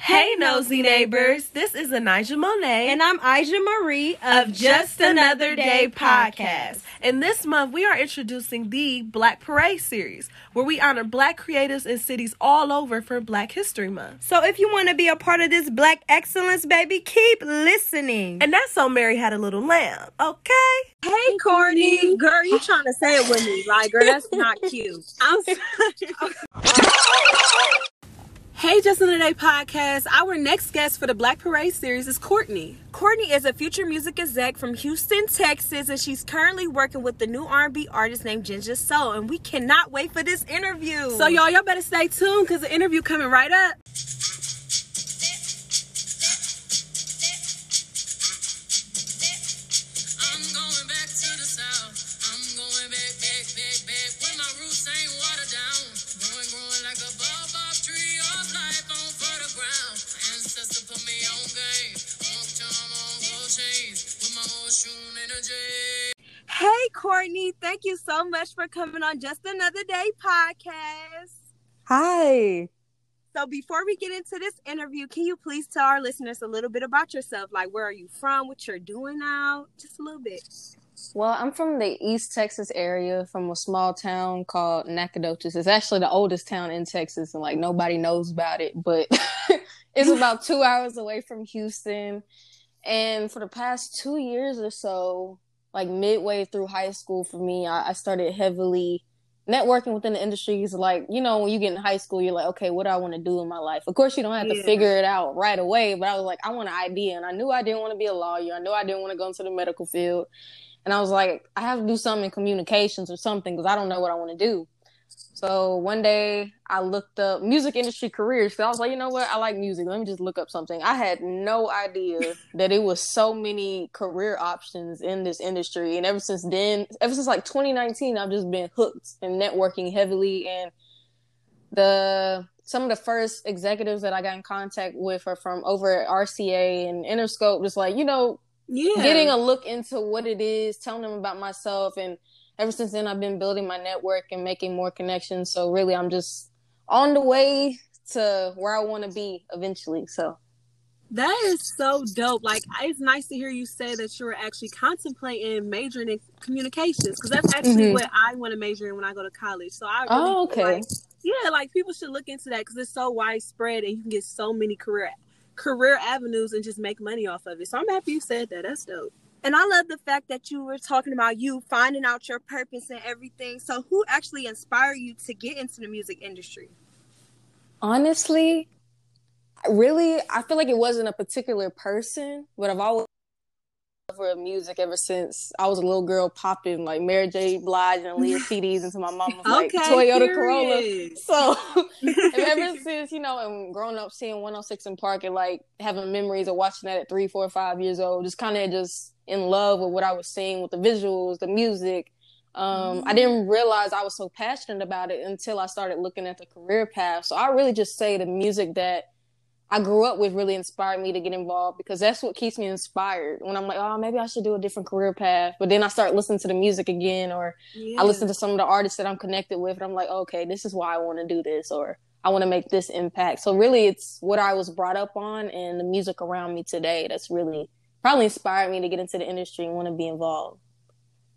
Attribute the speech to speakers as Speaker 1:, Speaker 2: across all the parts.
Speaker 1: Hey, nosy neighbors. This is Anija Monet.
Speaker 2: And I'm Aja Marie
Speaker 1: of Just Another Day podcast. And this month, we are introducing the Black Parade series, where we honor Black creatives in cities all over for Black History Month.
Speaker 2: So if you want to be a part of this Black excellence, baby, keep listening.
Speaker 1: And that's so Mary had a little lamb, okay?
Speaker 3: Hey, Courtney. Girl, you trying to say it with me. Like, girl, that's not cute. I'm
Speaker 1: Hey, Just Another Day podcast. Our next guest for the Black Parade series is Courtney.
Speaker 2: Courtney is a future music exec from Houston, Texas, and she's currently working with the new R&B artist named Ginger Soul. And we cannot wait for this interview.
Speaker 1: So y'all, y'all better stay tuned because the interview coming right up.
Speaker 2: Hey, Courtney, thank you so much for coming on Just Another Day podcast.
Speaker 3: Hi.
Speaker 2: So before we get into this interview, can you please tell our listeners a little bit about yourself? Like where are you from, what you're doing now? Just a little bit.
Speaker 4: Well, I'm from the East Texas area, from a small town called Nacogdoches. It's actually the oldest town in Texas, and like nobody knows about it, but it's about two hours away from Houston. And for the past two years or so, like midway through high school for me, I, I started heavily networking within the industry. Is like, you know, when you get in high school, you're like, okay, what do I want to do in my life? Of course, you don't have to figure it out right away, but I was like, I want an idea. And I knew I didn't want to be a lawyer. I knew I didn't want to go into the medical field. And I was like, I have to do something in communications or something because I don't know what I want to do. So one day I looked up music industry careers. So I was like, you know what? I like music. Let me just look up something. I had no idea that it was so many career options in this industry. And ever since then, ever since like 2019, I've just been hooked and networking heavily. And the some of the first executives that I got in contact with are from over at RCA and Interscope. Just like you know,
Speaker 1: Yeah.
Speaker 4: getting a look into what it is, telling them about myself, and ever since then I've been building my network and making more connections. So really, I'm just on the way to where I want to be eventually. So
Speaker 1: That is so dope. Like, it's nice to hear you say that you're actually contemplating majoring in communications because that's actually
Speaker 4: Mhm.
Speaker 1: what I want to major in when I go to college. So I really
Speaker 4: Oh, okay.
Speaker 1: like, yeah, like people should look into that because it's so widespread and you can get so many career career avenues and just make money off of it. So I'm happy you said that. That's dope.
Speaker 2: And I love the fact that you were talking about you finding out your purpose and everything. So who actually inspired you to get into the music industry?
Speaker 4: honestly, really, I feel like it wasn't a particular person, but I've always loved for music ever since I was a little girl popping like Mary J. Blige and Leah CDs into my mom's like
Speaker 1: Okay,
Speaker 4: Toyota Corolla. So ever since, you know, and growing up seeing 106 & Park and like having memories of watching that at three, four, five years old, just kind of just in love with what I was seeing with the visuals, the music. Um, I didn't realize I was so passionate about it until I started looking at the career path. So I really just say the music that I grew up with really inspired me to get involved because that's what keeps me inspired. When I'm like, oh, maybe I should do a different career path. But then I start listening to the music again or
Speaker 1: Yeah.
Speaker 4: I listen to some of the artists that I'm connected with, and I'm like, okay, this is why I want to do this, or I want to make this impact. So really, it's what I was brought up on and the music around me today that's really probably inspired me to get into the industry and want to be involved.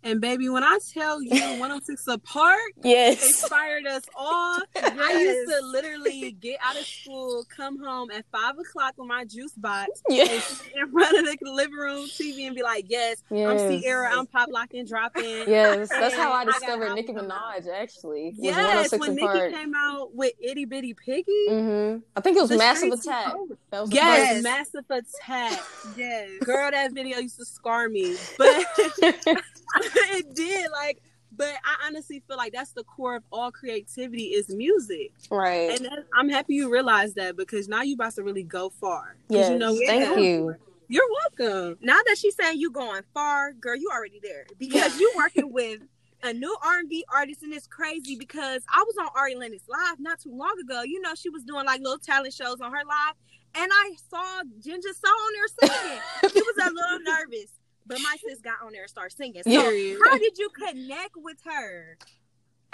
Speaker 1: And baby, when I tell you 106 apart
Speaker 4: Yes.
Speaker 1: inspired us all. I used to literally get out of school, come home at five o'clock with my juice box
Speaker 4: Yes.
Speaker 1: in front of the living room TV and be like, "Yes, I'm
Speaker 4: Yes.
Speaker 1: Ciara, I'm pop lock and drop in."
Speaker 4: Yes, that's how I discovered Nicki Minaj. Actually,
Speaker 1: Yes,
Speaker 4: 106
Speaker 1: when
Speaker 4: in
Speaker 1: Nicki came out with Itty Bitty Piggy.
Speaker 4: hmm I think it was Massive Attack.
Speaker 1: was Yes, massive attack.
Speaker 2: Yes.
Speaker 1: Girl, that video used to scar me, but it did. Like, but I honestly feel like that's the core of all creativity is music.
Speaker 4: right.
Speaker 1: And that, I'm happy you realized that because now you about to really go far.
Speaker 4: Yes.
Speaker 1: you know,
Speaker 4: Thank
Speaker 1: yeah.
Speaker 4: you.
Speaker 1: You're welcome.
Speaker 2: Now that she's saying you're going far, girl, you already there because you're working with a new R&B artist, and it's crazy because I was on Ari Lennox live not too long ago. You know, she was doing like little talent shows on her live, and I saw Ginger there singing. she was a little nervous, but my sis got on there and started singing. So,
Speaker 4: Period.
Speaker 2: how did you connect with her?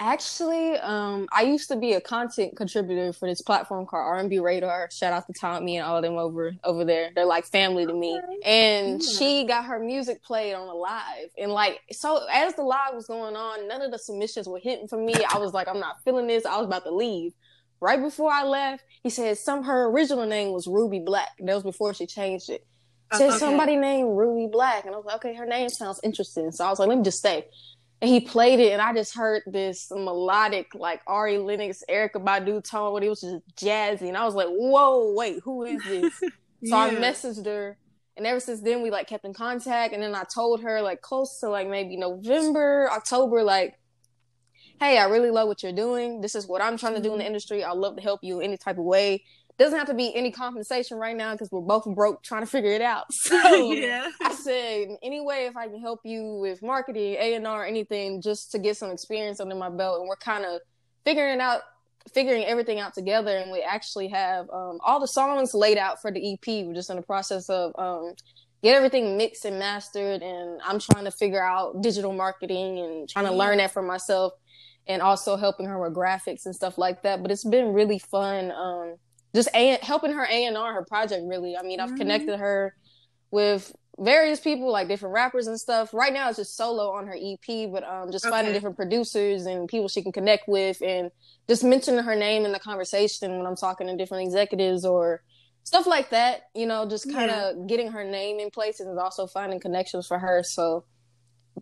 Speaker 4: Actually, um, I used to be a content contributor for this platform called R&B Radar. Shout out to Tommy and all of them over over there. They're like family to me. And
Speaker 1: Yeah.
Speaker 4: she got her music played on a live. And like so as the live was going on, none of the submissions were hitting for me. I was like, I'm not feeling this. I was about to leave. Right before I left, he said some her original name was Ruby Black. That was before she changed it. Said
Speaker 1: Okay.
Speaker 4: somebody named Ruby Black. And I was like, okay, her name sounds interesting. So I was like, let me just stay. And he played it, and I just heard this melodic, like Ari Lennox, Erykah Badu tone, it was just jazzy. And I was like, whoa, wait, who is this? So I messaged her, and ever since then we like kept in contact. And then I told her like close to like maybe November, October, like, hey, I really love what you're doing. This is what I'm trying to do in the mm-hmm. industry. I'd love to help you in any type of way. Doesn't have to be any compensation right now because we're both broke trying to figure it out. So
Speaker 1: yeah.
Speaker 4: I said, anyway, if I can help you with marketing, A and R, anything, just to get some experience under my belt, and we're kind of figuring out, figuring everything out together, and we actually have um, all the songs laid out for the EP. We're just in the process of um, get everything mixed and mastered, and I'm trying to figure out digital marketing and trying to learn that for myself, and also helping her with graphics and stuff like that. But it's been really fun. Um, just a- helping her A and R her project really. I mean, I've
Speaker 1: Mhm.
Speaker 4: connected her with various people like different rappers and stuff. Right now it's just solo on her EP, but um just finding different producers and people she can connect with and just mentioning her name in the conversation when I'm talking to different executives or stuff like that, you know, just kind of getting her name in places and also finding connections for her. So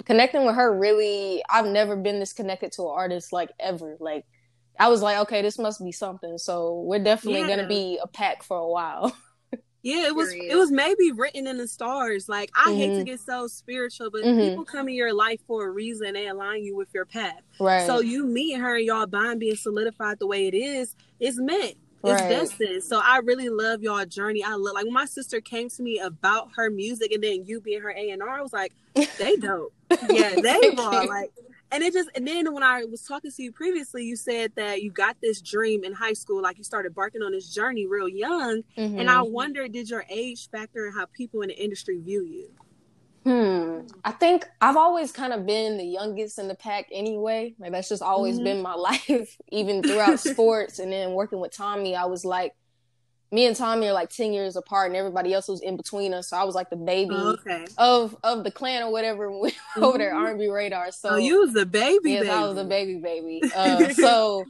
Speaker 4: connecting with her really I've never been this connected to an artist like ever. Like I was like, okay, this must be something. So we're definitely
Speaker 1: Yeah.
Speaker 4: gonna be a pack for a while.
Speaker 1: Yeah, it was
Speaker 2: Period.
Speaker 1: it was maybe written in the stars. Like I hate to
Speaker 4: Mhm.
Speaker 1: get so spiritual, but
Speaker 4: Mhm.
Speaker 1: people come in your life for a reason. They align you with your path.
Speaker 4: Right.
Speaker 1: So you meet her and y'all bond being solidified the way it is, it's meant. It's
Speaker 4: Right.
Speaker 1: destined. So I really love y'all journey. I love like when my sister came to me about her music and then you being her A and R, I was like, they dope. Yeah, they are like and it just and then when I was talking to you previously, you said that you got this dream in high school, like you started barking on this journey real young. And
Speaker 4: Mhm.
Speaker 1: I wonder, did your age factor in how people in the industry view you?
Speaker 4: Hmm. I think I've always kind of been the youngest in the pack anyway. Like that's just always
Speaker 1: Mhm.
Speaker 4: been my life, even throughout sports. And then working with Tommy, I was like, me and Tommy are like 10 years apart and everybody else was in between us. So I was like the baby
Speaker 1: okay.
Speaker 4: of, of the clan or whatever we were over there,
Speaker 1: Mhm.
Speaker 4: R&B radar. So
Speaker 1: So you was the baby,
Speaker 4: yes,
Speaker 1: baby.
Speaker 4: I was the baby baby. Uh, so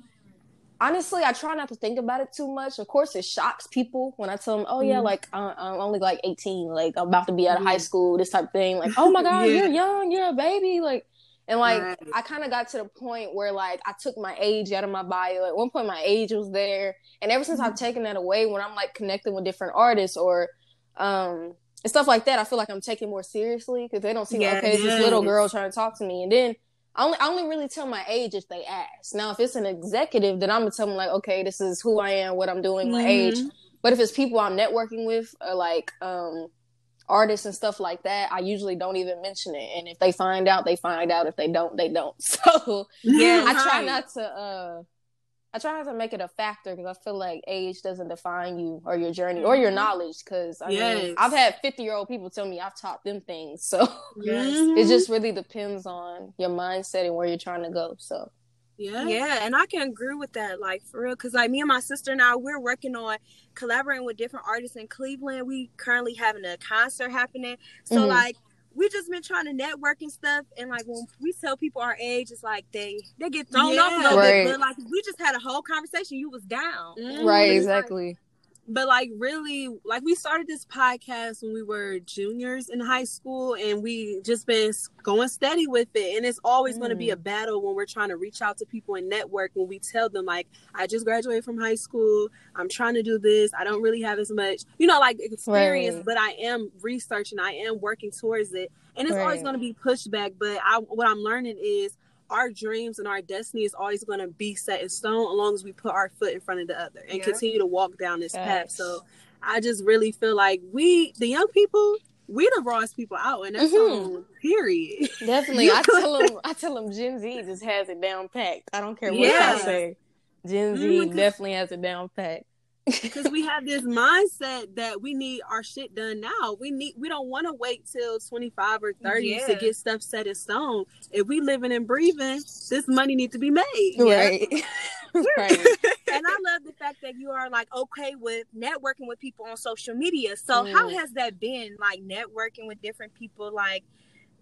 Speaker 4: honestly, I try not to think about it too much. Of course, it shocks people when I tell them, "Oh yeah,
Speaker 1: Mhm.
Speaker 4: like I- I'm only like 18, like I'm about to be out of
Speaker 1: Yeah.
Speaker 4: high school, this type of thing." Like, "Oh my god,
Speaker 1: Yeah.
Speaker 4: you're young, you're a baby," like. And like
Speaker 1: Right.
Speaker 4: I kind of got to the point where like I took my age out of my bio. At one point, my age was there, and ever since I've
Speaker 1: Mm-hmm.
Speaker 4: taken that away, when I'm like connecting with different artists or um and stuff like that, I feel like I'm taking more seriously because they don't see like, okay, it's this little girl trying to talk to me, and then I only I only really tell my age if they ask. Now, if it's an executive, then I'm gonna tell them like, okay, this is who I am, what I'm doing, my
Speaker 1: Mhm.
Speaker 4: age. But if it's people I'm networking with, or like um artists and stuff like that, I usually don't even mention it. And if they find out, they find out. If they don't, they don't. So
Speaker 1: Yeah,
Speaker 4: I try
Speaker 1: right.
Speaker 4: not to uh I try not to make it a factor because I feel like age doesn't define you or your journey or your knowledge. Because I
Speaker 1: Yes.
Speaker 4: mean, I've had fifty year old people tell me I've taught them things, so
Speaker 1: Yes.
Speaker 4: it just really depends on your mindset and where you're trying to go. So
Speaker 1: Yeah.
Speaker 2: Yeah, and I can agree with that, like for real. Cause like me and my sister now, we're working on collaborating with different artists in Cleveland. We currently having a concert happening. So
Speaker 4: Mhm.
Speaker 2: like we just been trying to network and stuff. And like when we tell people our age, it's like they they get thrown off a little
Speaker 4: Right.
Speaker 2: bit. But like we just had a whole conversation. You was down.
Speaker 1: Mhm.
Speaker 4: right,
Speaker 2: It's like-
Speaker 4: exactly.
Speaker 1: But like really, like we started this podcast when we were juniors in high school, and we just been going steady with it. And it's always going to be
Speaker 4: Mm.
Speaker 1: a battle when we're trying to reach out to people and network. When we tell them like, I just graduated from high school, I'm trying to do this. I don't really have as much, you know, like experience,
Speaker 4: Right.
Speaker 1: but I am researching. I am working towards it, and it's always going to be pushback. But I, what I'm learning is. Our dreams and our destiny is always going to be set in stone as long as we put our foot in front of the other and
Speaker 2: Yeah.
Speaker 1: continue to walk down this path. So, I just really feel like we, the young people, we the rawest people out, and that's
Speaker 4: Mhm.
Speaker 1: on period.
Speaker 4: Definitely. I tell them I tell them Gen Z just has it down packed. I don't care what
Speaker 1: Yeah.
Speaker 4: I say. Gen Z
Speaker 1: Mhm.
Speaker 4: definitely has it down packed.
Speaker 1: Because we have this mindset that we need our shit done now. We need we don't want to wait till 25 or 30
Speaker 2: Yeah.
Speaker 1: to get stuff set in stone. If we living and breathing, this money need to be made.
Speaker 4: Right. right.
Speaker 2: and I love the fact that you are like okay with networking with people on social media. So how
Speaker 4: Mm.
Speaker 2: has that been like networking with different people? Like,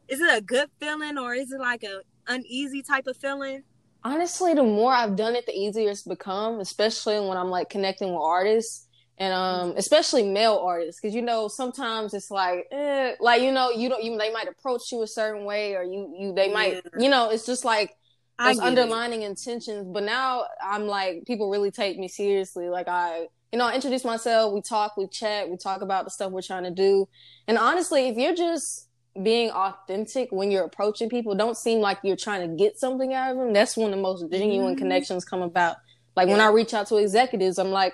Speaker 2: is it a good feeling or is it like a uneasy type of feeling?
Speaker 4: Honestly the more i've done it the easier it's become especially when i'm like connecting with artists and um especially male artists because you know sometimes it's like eh, like you know you don't you they might approach you a certain way or you you they might
Speaker 1: Yeah.
Speaker 4: you know it's just like those
Speaker 1: get it.
Speaker 4: underlining intentions but now i'm like people really take me seriously like i you know I introduce myself we talk we chat we talk about the stuff we're trying to do and honestly if you're just being authentic when you're approaching people don't seem like you're trying to get something out of them. That's when the most genuine
Speaker 1: Mhm.
Speaker 4: connections come about. Like when i reach out to executives i'm like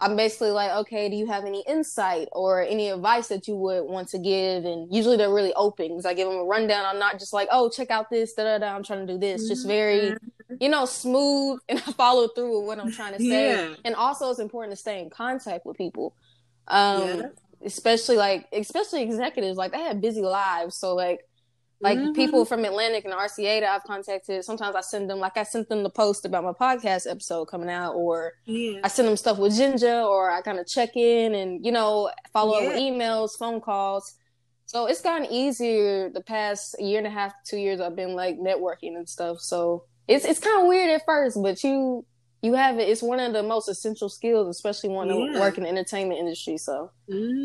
Speaker 4: i'm basically like okay do you have any insight or any advice that you would want to give? And usually they're really open because i give them a rundown. I'm not just like oh check out this da da da. I'm trying to do this. Just very you know smooth and i follow through with what i'm trying to say.
Speaker 1: Yeah.
Speaker 4: and also it's important to stay in contact with people. Um
Speaker 1: Yeah.
Speaker 4: Especially like especially executives like they have busy lives so like like
Speaker 1: Mhm.
Speaker 4: people from Atlantic and RCA that I've contacted, sometimes I send them like I sent them the post about my podcast episode coming out, or
Speaker 1: Yeah.
Speaker 4: I send them stuff with Ginger, or I kind of check in and you know follow up with emails, phone calls. So it's gotten easier the past year and a half, two years. I've been like networking and stuff. So it's it's kind of weird at first, but you you have it. It's one of the most essential skills, especially wanting to work in the entertainment industry. So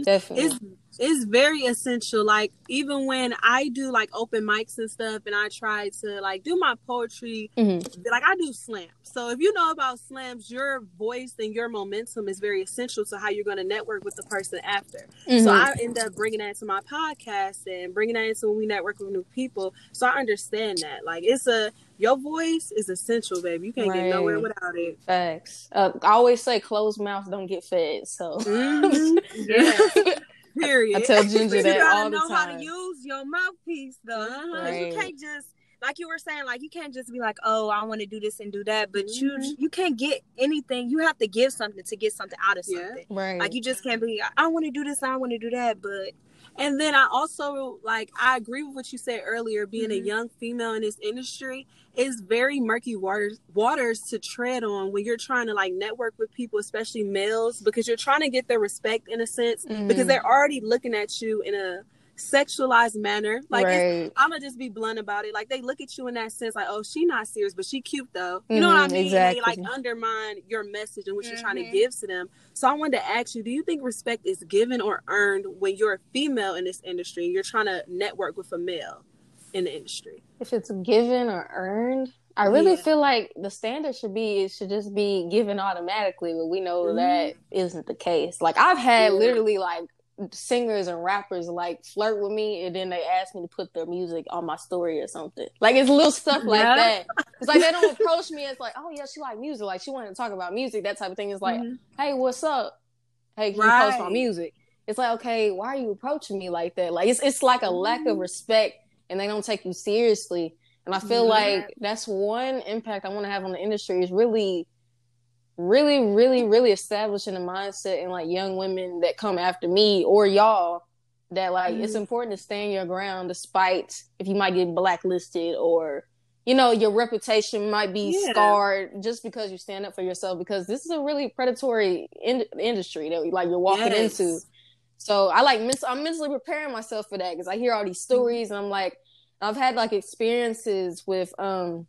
Speaker 4: Definitely,
Speaker 1: It's it's very essential. Like even when I do like open mics and stuff, and I try to like do my poetry,
Speaker 4: Mhm.
Speaker 1: like I do slams. So if you know about slams, your voice and your momentum is very essential to how you're going to network with the person after. So
Speaker 4: Mhm.
Speaker 1: I end up bringing that into my podcast and bringing that into when we network with new people. So I understand that. Like it's a your voice is essential, baby. You can't get nowhere
Speaker 4: Right.
Speaker 1: without it.
Speaker 4: facts. Uh, I always say closed mouths don't get fed. So
Speaker 1: Mhm. Yeah. Period.
Speaker 4: I tell Ginger that all the time.
Speaker 2: you gotta know how to use your mouthpiece though.
Speaker 1: Uh-huh.
Speaker 2: 'Cause
Speaker 4: Right.
Speaker 2: You can't just like you were saying, like you can't just be like, oh, I want to do this and do that, but
Speaker 1: Mhm.
Speaker 2: you you can't get anything. You have to give something to get something out of
Speaker 1: Yeah.
Speaker 2: something.
Speaker 4: right.
Speaker 2: Like you just can't be, I want to do this, I want to do that, but
Speaker 1: And then I also like I agree with what you said earlier. Being
Speaker 2: Mhm.
Speaker 1: a young female in this industry is very murky waters waters to tread on when you're trying to like network with people, especially males, because you're trying to get their respect in a sense because
Speaker 4: Mhm.
Speaker 1: they're already looking at you in a sexualized manner. Like
Speaker 4: right.
Speaker 1: I'm gonna just be blunt about it. Like they look at you in that sense, like, oh, she not serious, but she cute though. You know what I
Speaker 4: Mhm,
Speaker 1: mean?
Speaker 4: exactly.
Speaker 1: They like undermine your message and what you're trying to
Speaker 2: Mhm.
Speaker 1: give to them. So I wanted to ask you, do you think respect is given or earned when you're a female in this industry and you're trying to network with a male in the industry?
Speaker 4: if it's given or earned, I really
Speaker 1: Yeah.
Speaker 4: feel like the standard should be it should just be given automatically, but we know that isn't the case. Like I've had
Speaker 1: Yeah.
Speaker 4: literally like singers and rappers like flirt with me and then they ask me to put their music on my story or something. Like it's little stuff like
Speaker 1: Yeah.
Speaker 4: that. It's like they don't approach me It's like, oh yeah, she like music, like she wanted to talk about music, that type of thing. It's like,
Speaker 1: Mhm.
Speaker 4: hey, what's up? Hey, can you post my music? It's like, okay, why are you approaching me like that? Like it's it's like a lack of
Speaker 1: Mhm.
Speaker 4: respect and they don't take you seriously. And I feel
Speaker 1: Mhm.
Speaker 4: like that's one impact I want to have on the industry is really, really, really, really establishing a mindset in like young women that come after me or y'all that like it's
Speaker 1: Mhm.
Speaker 4: important to stand your ground despite if you might get blacklisted or you know your reputation might be
Speaker 1: Yeah.
Speaker 4: scarred just because you stand up for yourself because this is a really predatory in- industry that like you're walking
Speaker 1: Yes.
Speaker 4: into. So I like mis- I'm mentally preparing myself for that because I hear all these stories and I'm like I've had like experiences with um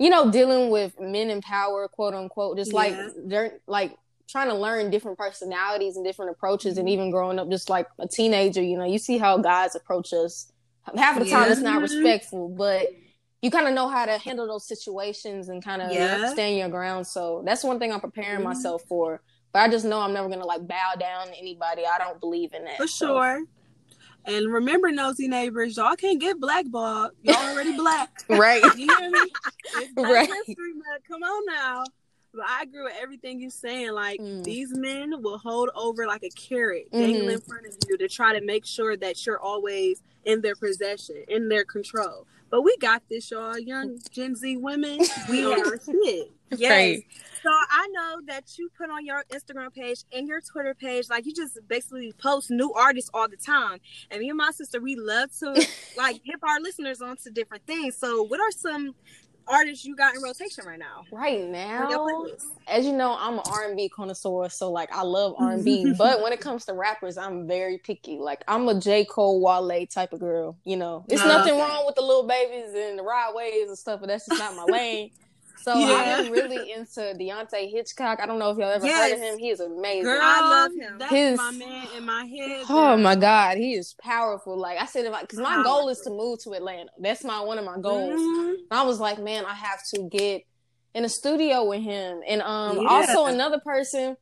Speaker 4: you know dealing with men in power quote unquote just like
Speaker 1: Yeah.
Speaker 4: they're like trying to learn different personalities and different approaches and
Speaker 1: Mhm.
Speaker 4: even growing up just like a teenager you know you see how guys approach us half of the time
Speaker 1: Yeah.
Speaker 4: it's not respectful but you kind of know how to handle those situations and kind of
Speaker 1: Yeah.
Speaker 4: stand your ground so that's one thing i'm preparing
Speaker 1: Mhm.
Speaker 4: myself for but i just know i'm never gonna like bow down to anybody i don't believe in that
Speaker 1: For
Speaker 4: So,
Speaker 1: sure. And remember, nosy neighbors, y'all can't get blackballed. Y'all already black.
Speaker 4: right
Speaker 1: You hear me? It's Black
Speaker 4: Right.
Speaker 1: History Month. Come on now. But I agree with everything you're saying. Like
Speaker 4: Mm.
Speaker 1: these men will hold over like a carrot
Speaker 4: Mhm.
Speaker 1: dangling in front of you to try to make sure that you're always in their possession, in their control. But we got this, y'all. Young Gen Z women, we are shit.
Speaker 2: Yes.
Speaker 4: Right.
Speaker 2: So I know that you put on your Instagram page and your Twitter page, like you just basically post new artists all the time. And me and my sister, we love to like hip our listeners onto different things. So what are some artists you got in rotation right now?
Speaker 4: Right now, as you know, I'm an R&B connoisseur, so like I love R&B. but when it comes to rappers, I'm very picky. Like I'm a J Cole, Wale type of girl. You know, it's
Speaker 2: Oh,
Speaker 4: nothing
Speaker 2: okay.
Speaker 4: wrong with the little babies and the ride waves and stuff, but that's just not my lane. So
Speaker 1: Yeah.
Speaker 4: I am really into Deante' Hitchcock. I don't know if y'all ever heard of him. He is amazing.
Speaker 1: Girl,
Speaker 2: I love him.
Speaker 1: That's
Speaker 4: His-
Speaker 1: my man in my head.
Speaker 4: Oh my God, he is powerful. Like I said, because my
Speaker 2: Powerful.
Speaker 4: goal is to move to Atlanta. That's my one of my goals.
Speaker 1: Mhm.
Speaker 4: I was like, man, I have to get in a studio with him. And um,
Speaker 1: Yeah.
Speaker 4: also another person,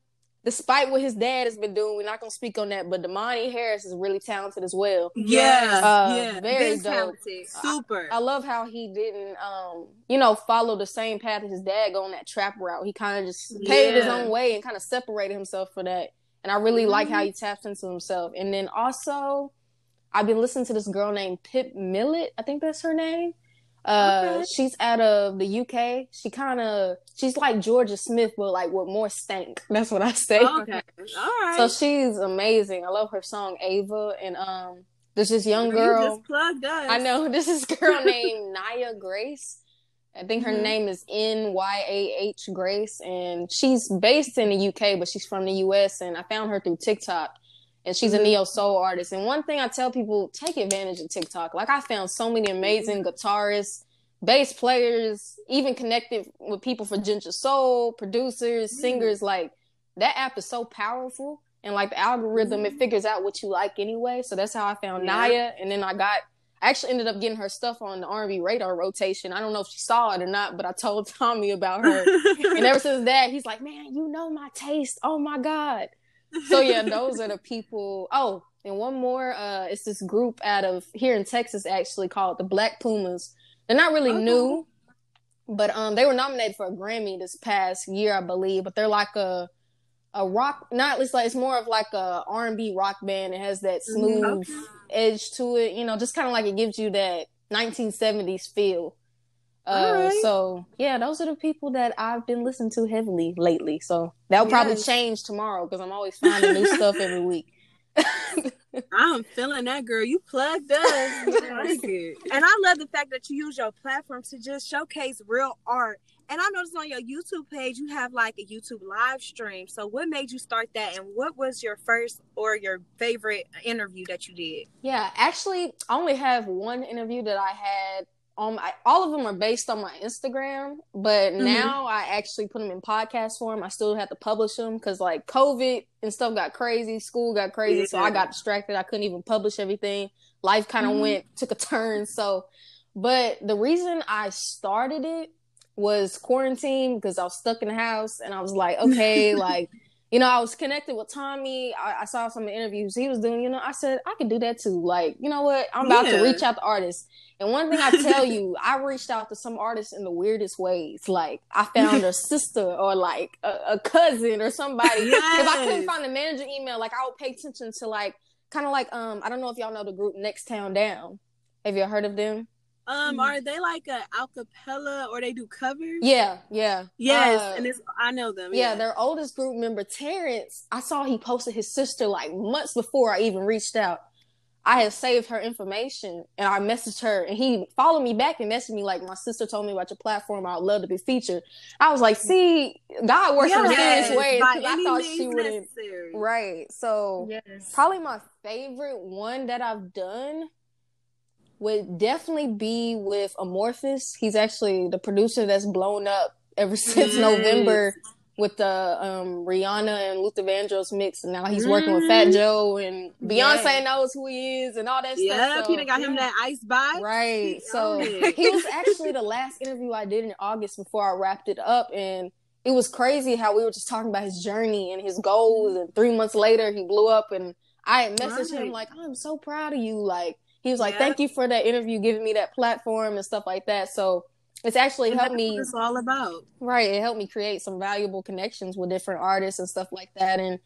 Speaker 4: despite what his dad has been doing, we're not gonna speak on that, but Domani Harris is really talented as well.
Speaker 1: Yeah,
Speaker 4: Uh,
Speaker 1: yeah.
Speaker 4: very
Speaker 2: Been
Speaker 4: dope.
Speaker 2: talented.
Speaker 1: Super.
Speaker 4: I love how he didn't, um, you know, follow the same path as his dad going that trap route. He kind of just paved his own way and kind of separated himself for that. And I really like
Speaker 1: Mm-hmm.
Speaker 4: how he taps into himself. And then also, I've been listening to this girl named Pip Millett. I think that's her name. Uh,
Speaker 1: Okay.
Speaker 4: she's out of the UK. She kind of she's like Jorja Smith, but like with more stank. That's what I say.
Speaker 1: okay. All right.
Speaker 4: So she's amazing. I love her song Ava, and um, there's this young
Speaker 1: You
Speaker 4: girl.
Speaker 1: just plugged us.
Speaker 4: I know this is girl named Nyah Grace. I think her
Speaker 1: Mhm.
Speaker 4: name is N Y A H Grace, and she's based in the UK, but she's from the US. And I found her through TikTok, and she's a
Speaker 1: Mhm.
Speaker 4: neo soul artist. And one thing I tell people: take advantage of TikTok. Like I found so many mm-hmm. amazing guitarists, bass players, even connected with people for ginger soul, producers, mm-hmm. singers. Like that app is so powerful. And like the algorithm, it mm-hmm. figures out what you like anyway. So that's how I found
Speaker 1: Yeah.
Speaker 4: Nyah. And then I got I actually ended up getting her stuff on the R&B radar rotation. I don't know if she saw it or not, but I told Tommy about her. and ever since that, he's like, "Man, you know my taste. Oh my god." So yeah, those are the people. Oh, and one more. Uh, it's this group out of here in Texas, actually called the Black Pumas. They're not really new, but um, they were nominated for a Grammy this past year, I believe. But they're like a a rock, not it's like it's more of like a R and B rock band. It has that smooth
Speaker 1: Okay.
Speaker 4: edge to it, you know, just kind of like it gives you that 1970s feel. Uh,
Speaker 1: Alright.
Speaker 4: so yeah, those are the people that I've been listening to heavily lately. So that'll probably change tomorrow because I'm always finding new stuff every week.
Speaker 1: I'm feeling that girl. You plugged us. Like.
Speaker 2: And I love the fact that you use your platform to just showcase real art. And I noticed on your YouTube page you have like a YouTube live stream. So what made you start that and what was your first or your favorite interview that you did?
Speaker 4: Yeah, actually, I only have one interview that I had. On my, all of them are based on my Instagram, but
Speaker 1: Mhm.
Speaker 4: now I actually put them in podcast form. I still have to publish them because like COVID and stuff got crazy, school got crazy, so I got distracted. I couldn't even publish everything. Life kind of
Speaker 1: Mhm.
Speaker 4: went took a turn. So, but the reason I started it was quarantine because I was stuck in the house and I was like, okay, like you know, I was connected with Tommy. I, I saw some interviews he was doing. You know, I said I could do that too. Like, you know what? I'm about
Speaker 1: Yeah.
Speaker 4: to reach out to artists. And one thing I tell you, I reached out to some artists in the weirdest ways. Like, I found a sister or like a, a cousin or somebody. If I couldn't find the manager email, like I would pay attention to like kind of like um I don't know if y'all know the group Next Town Down. Have you heard of them?
Speaker 1: Um, are they like a acapella or they do covers?
Speaker 4: Yeah, yeah.
Speaker 1: Yes,
Speaker 4: Uh,
Speaker 1: and it's I know them.
Speaker 4: Yeah, their oldest group member, Terrence, I saw he posted his sister like months before I even reached out. I had saved her information and I messaged her and he followed me back and messaged me like my sister told me about your platform. I'd love to be featured. I was like, see, God works in
Speaker 1: Yes,
Speaker 4: mysterious ways because I thought she wouldn't. Right. So
Speaker 2: Yes.
Speaker 4: probably my favorite one that I've done would definitely be with Amorphous. He's actually the producer that's blown up ever since
Speaker 1: Yes.
Speaker 4: November with the um, Rihanna and Luther Vandross mix. And now he's working with Fat
Speaker 1: Mhm.
Speaker 4: Joe and Beyonce
Speaker 1: Yes.
Speaker 4: knows who he is and all that
Speaker 1: Yeah,
Speaker 4: stuff. So-
Speaker 1: Peter got him that ice bite.
Speaker 4: Right.
Speaker 1: He
Speaker 4: So he was actually the last interview I did in August before I wrapped it up. And it was crazy how we were just talking about his journey and his goals. And three months later, he blew up. And I had messaged him, like, I'm so proud of you. Like, he was like,
Speaker 1: Yeah.
Speaker 4: thank you for that interview, giving me that platform and stuff like that. So it's actually
Speaker 1: And
Speaker 4: helped
Speaker 1: that's
Speaker 4: me.
Speaker 1: what it's all about.
Speaker 4: Right. It helped me create some valuable connections with different artists and stuff like that. And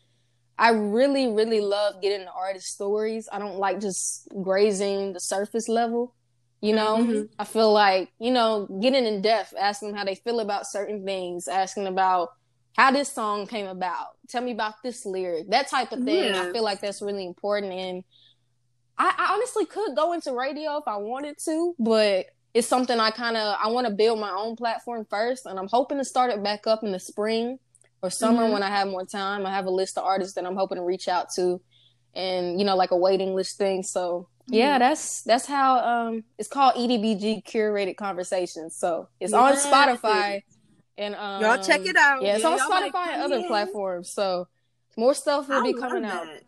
Speaker 4: I really, really love getting the artist stories. I don't like just grazing the surface level. You know,
Speaker 1: Mhm.
Speaker 4: I feel like, you know, getting in depth, asking them how they feel about certain things, asking about how this song came about. Tell me about this lyric, that type of thing.
Speaker 1: Yeah.
Speaker 4: I feel like that's really important. And I, I honestly could go into radio if I wanted to, but it's something I kind of I want to build my own platform first, and I'm hoping to start it back up in the spring or summer
Speaker 1: Mhm.
Speaker 4: when I have more time. I have a list of artists that I'm hoping to reach out to, and you know, like a waiting list thing. So yeah, that's that's how um it's called EDBG curated conversations. So it's on Spotify, and um,
Speaker 2: Y'all check it out.
Speaker 4: Yeah, it's
Speaker 1: Yeah,
Speaker 4: on Spotify and other
Speaker 1: in.
Speaker 4: platforms. So more stuff will
Speaker 1: I
Speaker 4: be coming out.
Speaker 1: that.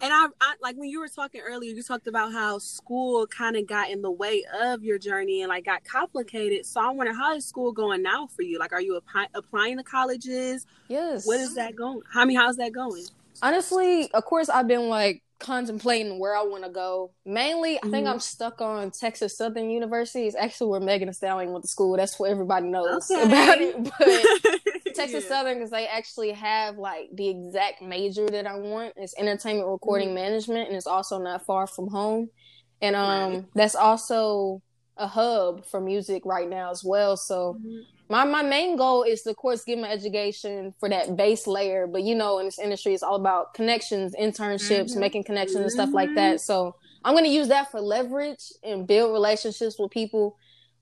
Speaker 1: And I, I like when you were talking earlier, you talked about how school kind of got in the way of your journey and like got complicated. So I wonder how is school going now for you? Like, are you appi- applying to colleges?
Speaker 4: Yes.
Speaker 1: What is that going? How I mean, how's that going?
Speaker 4: Honestly, of course, I've been like contemplating where I want to go. Mainly, I think
Speaker 1: Mhm.
Speaker 4: I'm stuck on Texas Southern University. It's actually where Megan Thee Stallion went to school. That's what everybody knows
Speaker 1: Okay.
Speaker 4: about it. But Texas
Speaker 1: Yeah.
Speaker 4: Southern because they actually have like the exact major that I want. It's entertainment recording management, and it's also not far from home. And um,
Speaker 1: Right.
Speaker 4: that's also a hub for music right now as well. So
Speaker 1: Mhm.
Speaker 4: my my main goal is to, of course, get my education for that base layer. But you know, in this industry, it's all about connections, internships,
Speaker 2: Mhm.
Speaker 4: making connections, and stuff like that. So I'm going to use that for leverage and build relationships with people,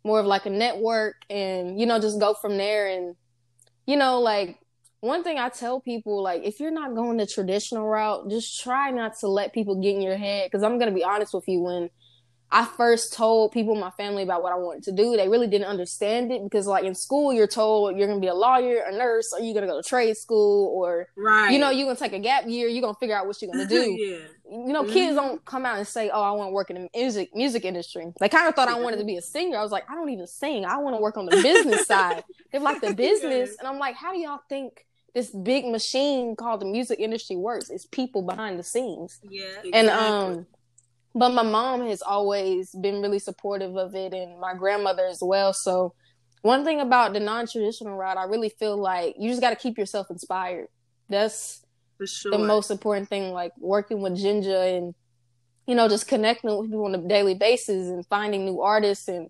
Speaker 4: more of like a network, and you know, just go from there. And you know, like one thing I tell people, like if you're not going the traditional route, just try not to let people get in your head. Because I'm going to be honest with you, when I first told people in my family about what I wanted to do, they really didn't understand it because, like in school, you're told you're gonna be a lawyer, a nurse, or you're gonna go to trade school, or
Speaker 1: right?
Speaker 4: you know, you're gonna take a gap year, you're gonna figure out what you're gonna do.
Speaker 1: yeah.
Speaker 4: You know, kids
Speaker 1: Mhm.
Speaker 4: don't come out and say, "Oh, I want to work in the music music industry." They kind of thought I wanted to be a singer. I was like, I don't even sing. I want to work on the business side. They're like the business,
Speaker 1: Yeah.
Speaker 4: and I'm like, how do y'all think this big machine called the music industry works? It's people behind the scenes
Speaker 2: Yeah.
Speaker 4: and um but my mom has always been really supportive of it and my grandmother as well. So one thing about the non-traditional route i really feel like you just got to keep yourself inspired. That's
Speaker 1: sure.
Speaker 4: the most important thing like working with ginger and you know just connecting with people on a daily basis and finding new artists and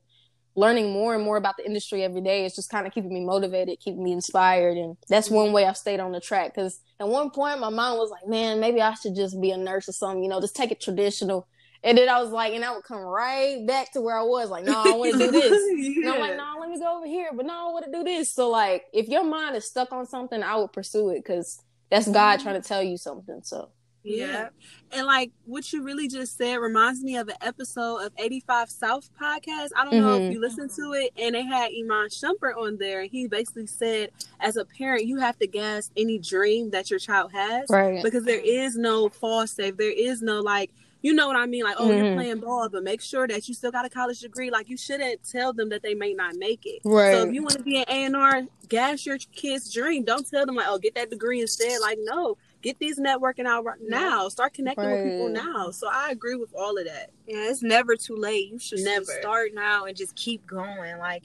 Speaker 4: learning more and more about the industry every day is just kind of keeping me motivated keeping me inspired and that's one way i've stayed on the track. Because at one point my mom was like man maybe i should just be a nurse or something you know just take it traditional and then i was like and i would come right back to where i was like no i want to do this and I'm like,
Speaker 1: Yeah.
Speaker 4: no, let me go over here. But no, I want to do this. So like, if your mind is stuck on something, I would pursue it because that's God trying to tell you something. So
Speaker 1: Yeah. And like what you really just said reminds me of an episode of 85 South podcast. I don't know
Speaker 4: Mhm.
Speaker 1: if you listened to it, and they had Iman Shumpert on there, and he basically said, as a parent, you have to gas any dream that your child has
Speaker 4: right,
Speaker 1: because there is no fall safe. There is no like, you know what I mean? Like, oh, you're
Speaker 4: Mhm.
Speaker 1: playing ball, but make sure that you still got a college degree. Like, you shouldn't tell them that they may not make it.
Speaker 4: right,
Speaker 1: So if you want to be an A and R, gas your kid's dream. Don't tell them like, oh, get that degree instead. Like, no, get these networking out right now. Start connecting with people now. So I agree with all of that.
Speaker 2: Yeah, it's never too late. You should
Speaker 1: Never.
Speaker 2: start now and just keep going. Like,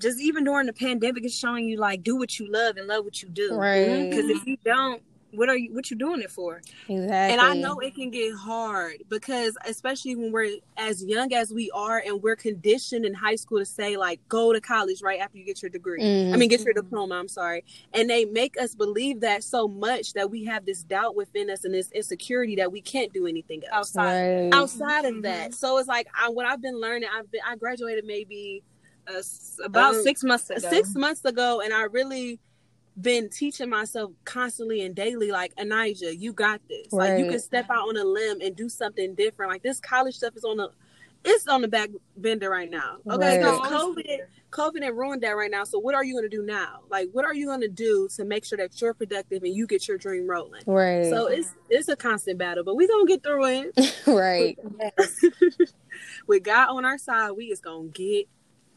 Speaker 2: just even during the pandemic, it's showing you like do what you love and love what you do.
Speaker 4: right.
Speaker 2: Because if you don't, what are you? What you doing it for?
Speaker 4: exactly.
Speaker 1: And I know it can get hard because, especially when we're as young as we are, and we're conditioned in high school to say like, go to college right after you get your degree.
Speaker 4: Mhm.
Speaker 1: I mean, get your diploma. I'm sorry. And they make us believe that so much that we have this doubt within us and this insecurity that we can't do anything
Speaker 2: Outside.
Speaker 4: right.
Speaker 1: outside of that. So it's like I, what I've been learning. I've been I graduated maybe
Speaker 2: Uh, about
Speaker 1: Um,
Speaker 2: six months ago.
Speaker 1: six months ago, and I really been teaching myself constantly and daily. Like Anija, you got this. Like you can step out on a limb and do something different. Like this college stuff is on the it's on the back bender right now. Okay,
Speaker 4: Right.
Speaker 1: COVID COVID had ruined that right now. So what are you going to do now? Like, what are you going to do to make sure that you're productive and you get your dream rolling?
Speaker 4: right,
Speaker 1: So it's it's a constant battle, but we gonna get through it.
Speaker 4: right.
Speaker 1: With God on our side, we is gonna get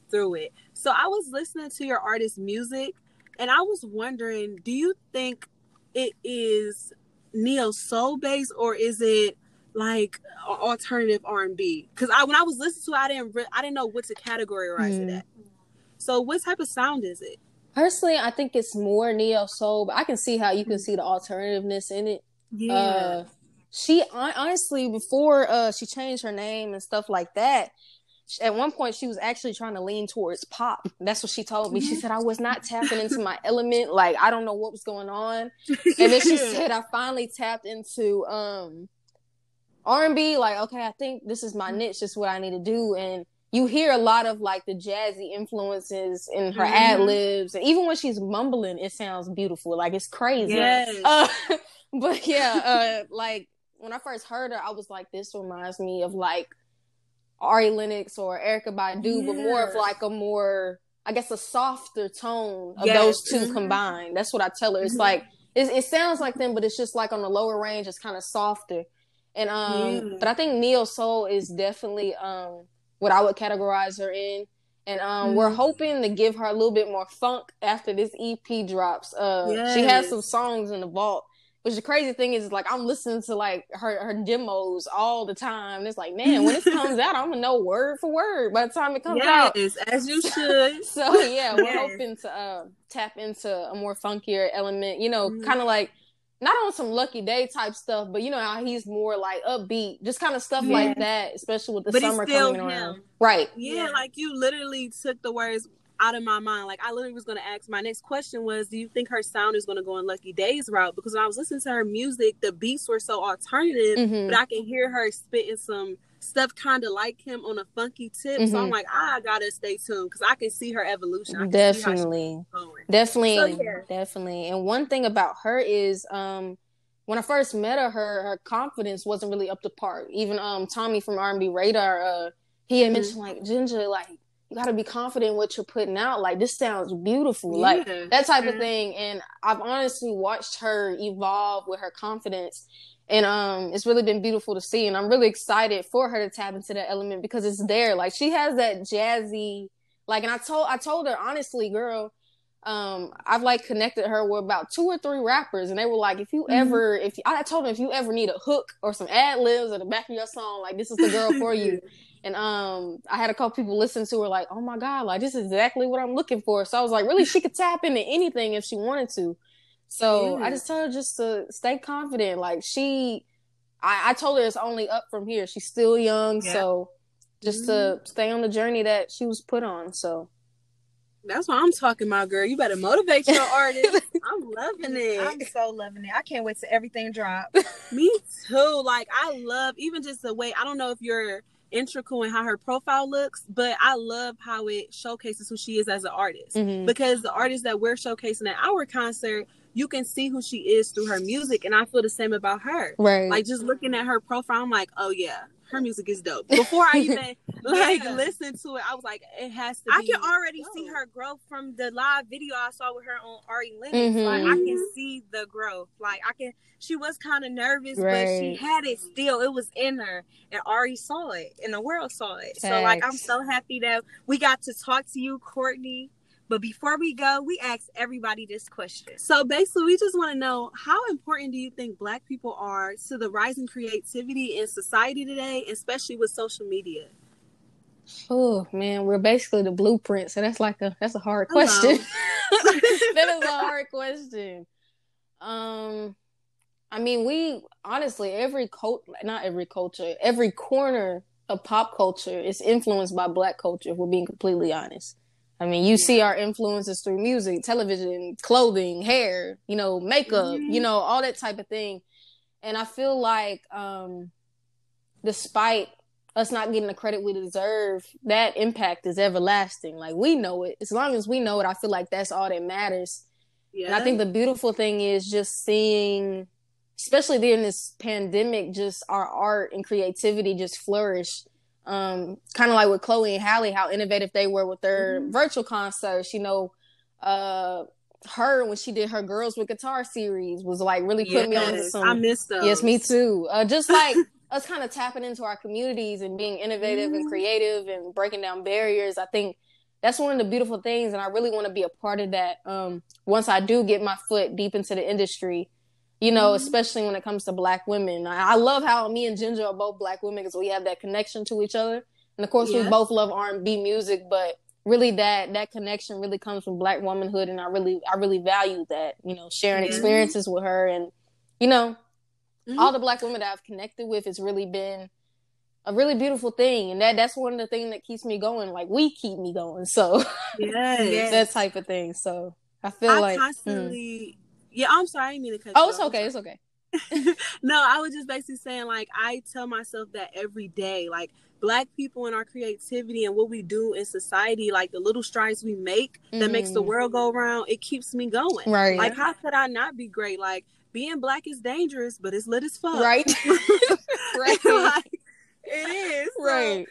Speaker 1: through it. So I was listening to your artist music, and I was wondering, do you think it is neo soul based or is it like alternative R and B? Because I when I was listening to, it, I didn't re- I didn't know what to categorize it
Speaker 4: Mhm.
Speaker 1: at. So what type of sound is it?
Speaker 4: Personally, I think it's more neo soul, but I can see how you can see the alternativeness in it. Uh, she honestly before uh she changed her name and stuff like that, at one point she was actually trying to lean towards pop. That's what she told me. She said I was not tapping into my element. Like I don't know what was going on. And then she said I finally tapped into um R&B like okay, I think this is my niche. This is what I need to do and you hear a lot of like the jazzy influences in her
Speaker 1: Mhm.
Speaker 4: ad libs, and even when she's mumbling, it sounds beautiful. Like it's crazy.
Speaker 1: Yes.
Speaker 4: Uh, but yeah, uh, like when I first heard her, I was like, this reminds me of like Ari Lennox or Erykah Badu, but more of like a more, I guess, a softer tone of
Speaker 1: Yes.
Speaker 4: those 2
Speaker 1: Mhm.
Speaker 4: combined. That's what I tell her. It's
Speaker 1: Mhm.
Speaker 4: like it, it sounds like them, but it's just like on the lower range. It's kind of softer. And um,
Speaker 1: Yeah.
Speaker 4: but I think Neo Soul is definitely um what I would categorize her in. And um, we're
Speaker 1: Mhm.
Speaker 4: hoping to give her a little bit more funk after this EP drops. Uh, she has some songs in the vault. Which the crazy thing is, like I'm listening to like her her demos all the time. It's like, man, when this comes out, I'm gonna know word for word by the time it comes out.
Speaker 1: Yes, as you should.
Speaker 4: So yeah, we're
Speaker 1: Yes.
Speaker 4: hoping to uh, tap into a more funkier element. You know,
Speaker 1: Mhm.
Speaker 4: kind of like not on some Lucky Daye type stuff, but you know how he's more like upbeat, just kind of stuff
Speaker 1: Yeah.
Speaker 4: like that. Especially with the
Speaker 1: But
Speaker 4: summer coming around,
Speaker 1: him.
Speaker 4: right?
Speaker 1: Yeah,
Speaker 2: Yeah.
Speaker 1: like you literally took the words out of my mind. Like I literally was gonna ask. My next question was, do you think her sound is gonna go in Lucky Daye's route? Because when I was listening to her music, the beats were so alternative,
Speaker 4: Mhm.
Speaker 1: but I can hear her spitting some stuff kind of like him on a funky tip. So I'm
Speaker 4: Mhm.
Speaker 1: like, I gotta stay tuned because I can see her evolution. I can see how she's
Speaker 4: Definitely. Definitely,
Speaker 1: So, yeah.
Speaker 4: definitely. And one thing about her is, um, when I first met her, her her confidence wasn't really up to par. Even um Tommy from R and B Radar, uh, he had
Speaker 1: Mhm.
Speaker 4: mentioned like Ginger, like you got to be confident in what you're putting out. Like this sounds beautiful, like that type of
Speaker 2: Mhm.
Speaker 4: thing. And I've honestly watched her evolve with her confidence. And um, it's really been beautiful to see, and I'm really excited for her to tap into that element because it's there. Like she has that jazzy, like, and I told I told her honestly, girl, um, I've like connected her with about two or three rappers, and they were like, if you
Speaker 1: Mhm.
Speaker 4: ever, if I told them if you ever need a hook or some ad libs at the back of your song, like this is the girl for you. And um, I had a couple people listen to her like, oh my god, like this is exactly what I'm looking for. So I was like, really, she could tap into anything if she wanted to. So
Speaker 1: Yeah.
Speaker 4: I just told her just to stay confident. Like she, I, I told her it's only up from here. She's still young,
Speaker 2: Yeah.
Speaker 4: so just to stay on the journey that she was put on. So
Speaker 1: That's what I'm talking about, girl. You better motivate your artist. I'm loving it.
Speaker 2: I'm so loving it. I can't wait to everything drop.
Speaker 1: Me too. Like I love even just the way I don't know if you're integral in how her profile looks, but I love how it showcases who she is as an artist.
Speaker 4: mhm.
Speaker 1: Because the artist that we're showcasing at our concert, you can see who she is through her music, and I feel the same about her.
Speaker 4: right,
Speaker 1: Like just looking at her profile, I'm like, oh yeah, her music is dope. Before I even like
Speaker 2: Yeah.
Speaker 1: listen to it, I was like, it has to.
Speaker 2: I
Speaker 1: be
Speaker 2: can already
Speaker 1: dope.
Speaker 2: see her growth from the live video I saw with her on Ari Lennox.
Speaker 4: Mhm.
Speaker 2: Like I can see the growth. Like I can. She was kind of nervous, but she had it still. It was in her, and Ari saw it, and the world saw it. So like I'm so happy that we got to talk to you, Courtney. But before we go, we ask everybody this question.
Speaker 1: So basically, we just want to know how important do you think Black people are to the rising creativity in society today, especially with social media?
Speaker 4: Oh man, we're basically the blueprint. So that's like a that's a hard
Speaker 1: Hello.
Speaker 4: question. that is a hard question. Um, I mean, we honestly every cult, not every culture, every corner of pop culture is influenced by Black culture. If we're being completely honest. I mean, you see our influences through music, television, clothing, hair, you know, makeup, you know, all that type of thing. And I feel like, um, despite us not getting the credit we deserve, that impact is everlasting. Like we know it. As long as we know it, I feel like that's all that matters.
Speaker 1: Yeah,
Speaker 4: And I think the beautiful thing is just seeing, especially during this pandemic, just our art and creativity just flourish. Um, kind of like with Chloe and Halle, how innovative they were with their
Speaker 1: Mhm.
Speaker 4: virtual concerts. You know, uh, her when she did her Girls with Guitar series was like really put me on
Speaker 1: Yes,
Speaker 4: some.
Speaker 1: I missed those.
Speaker 4: Yes, me too. Uh, just like us kind of tapping into our communities and being innovative and
Speaker 1: Mhm.
Speaker 4: creative and breaking down barriers. I think that's one of the beautiful things, and I really want to be a part of that. Um, once I do get my foot deep into the industry, you know,
Speaker 1: Mhm.
Speaker 4: especially when it comes to Black women. I, I love how me and Ginger are both Black women because we have that connection to each other, and of course, we both love R and B music, but really that that connection really comes from black womanhood and i really i really value that you know sharing
Speaker 1: Yeah.
Speaker 4: experiences with her and you know
Speaker 1: Mhm.
Speaker 4: all the black women that I've connected with has really been a really beautiful thing, and that that's one of the things that keeps me going. Like we keep me going, so
Speaker 1: Yes.
Speaker 4: that type of thing. So I feel
Speaker 1: I
Speaker 4: like mm.
Speaker 1: Yeah, I'm sorry. I didn't mean to cut.
Speaker 4: oh, it's okay, it's okay.
Speaker 1: no, I was just basically saying like I tell myself that every day, like black people and our creativity and what we do in society, like the little strides we make that makes the
Speaker 4: Mhm.
Speaker 1: world go around, it keeps me going.
Speaker 4: Right,
Speaker 1: Like how could I not be great? Like being black is dangerous, but it's lit as fuck.
Speaker 4: right, right,
Speaker 1: like, it is. So,
Speaker 4: right.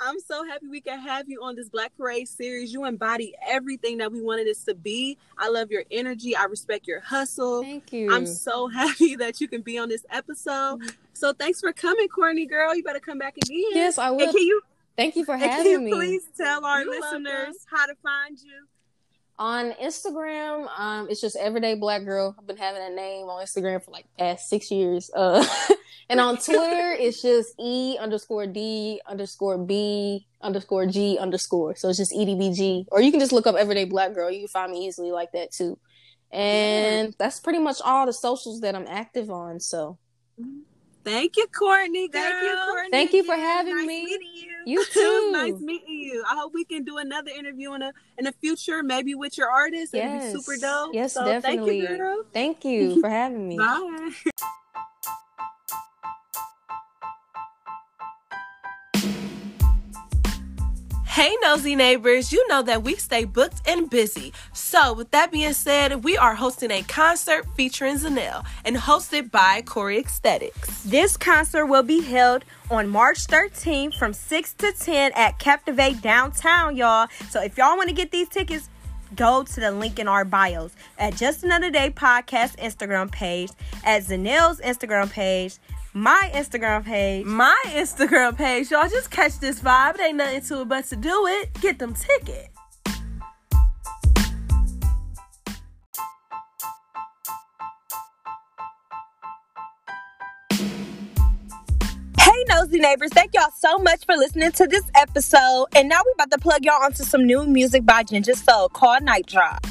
Speaker 1: I'm so happy we can have you on this Black Parade series. You embody everything that we wanted this to be. I love your energy. I respect your hustle.
Speaker 4: Thank you.
Speaker 1: I'm so happy that you can be on this episode. So thanks for coming, Courtney girl. You better come back again.
Speaker 4: yes, I
Speaker 1: And
Speaker 4: will.
Speaker 1: can you,
Speaker 4: Thank you for
Speaker 1: and can
Speaker 4: having
Speaker 1: you
Speaker 4: me.
Speaker 1: please tell our
Speaker 5: You're
Speaker 1: listeners
Speaker 5: welcome.
Speaker 1: how to find you?
Speaker 4: On Instagram, um, it's just everyday black girl. I've been having a name on Instagram for like past six years. Uh, and on Twitter, it's just e underscore d underscore b underscore g underscore. So it's just edbg, or you can just look up everyday black girl. You can find me easily like that too. And that's pretty much all the socials that I'm active on. So
Speaker 1: Thank you, Courtney. Girl.
Speaker 2: Thank you, Courtney.
Speaker 4: Thank you for having
Speaker 2: Nice
Speaker 4: me.
Speaker 2: meeting you.
Speaker 4: you too.
Speaker 1: nice meeting you. I hope we can do another interview in a in the future, maybe with your artist. It'd
Speaker 4: Yes.
Speaker 1: be super dope.
Speaker 4: Yes,
Speaker 1: so
Speaker 4: definitely.
Speaker 1: Thank you, girl.
Speaker 4: Thank you for having me.
Speaker 1: Bye.
Speaker 5: Hey, nosy neighbors, you know that we stay booked and busy. So, with that being said, we are hosting a concert featuring Zanelle and hosted by Corey Aesthetics.
Speaker 2: This concert will be held on March 13th from 6 to 10 at Captivate downtown, y'all. So if y'all want to get these tickets, go to the link in our bios at Just Another Day Podcast Instagram page, at Zanelle's Instagram page, my Instagram page.
Speaker 5: My Instagram page, y'all just catch this vibe. It ain't nothing to it but to do it. Get them tickets.
Speaker 2: Hey, nosy neighbors, thank y'all so much for listening to this episode. And now we about to plug y'all onto some new music by Ginger Soul called Night Drop.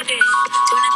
Speaker 6: About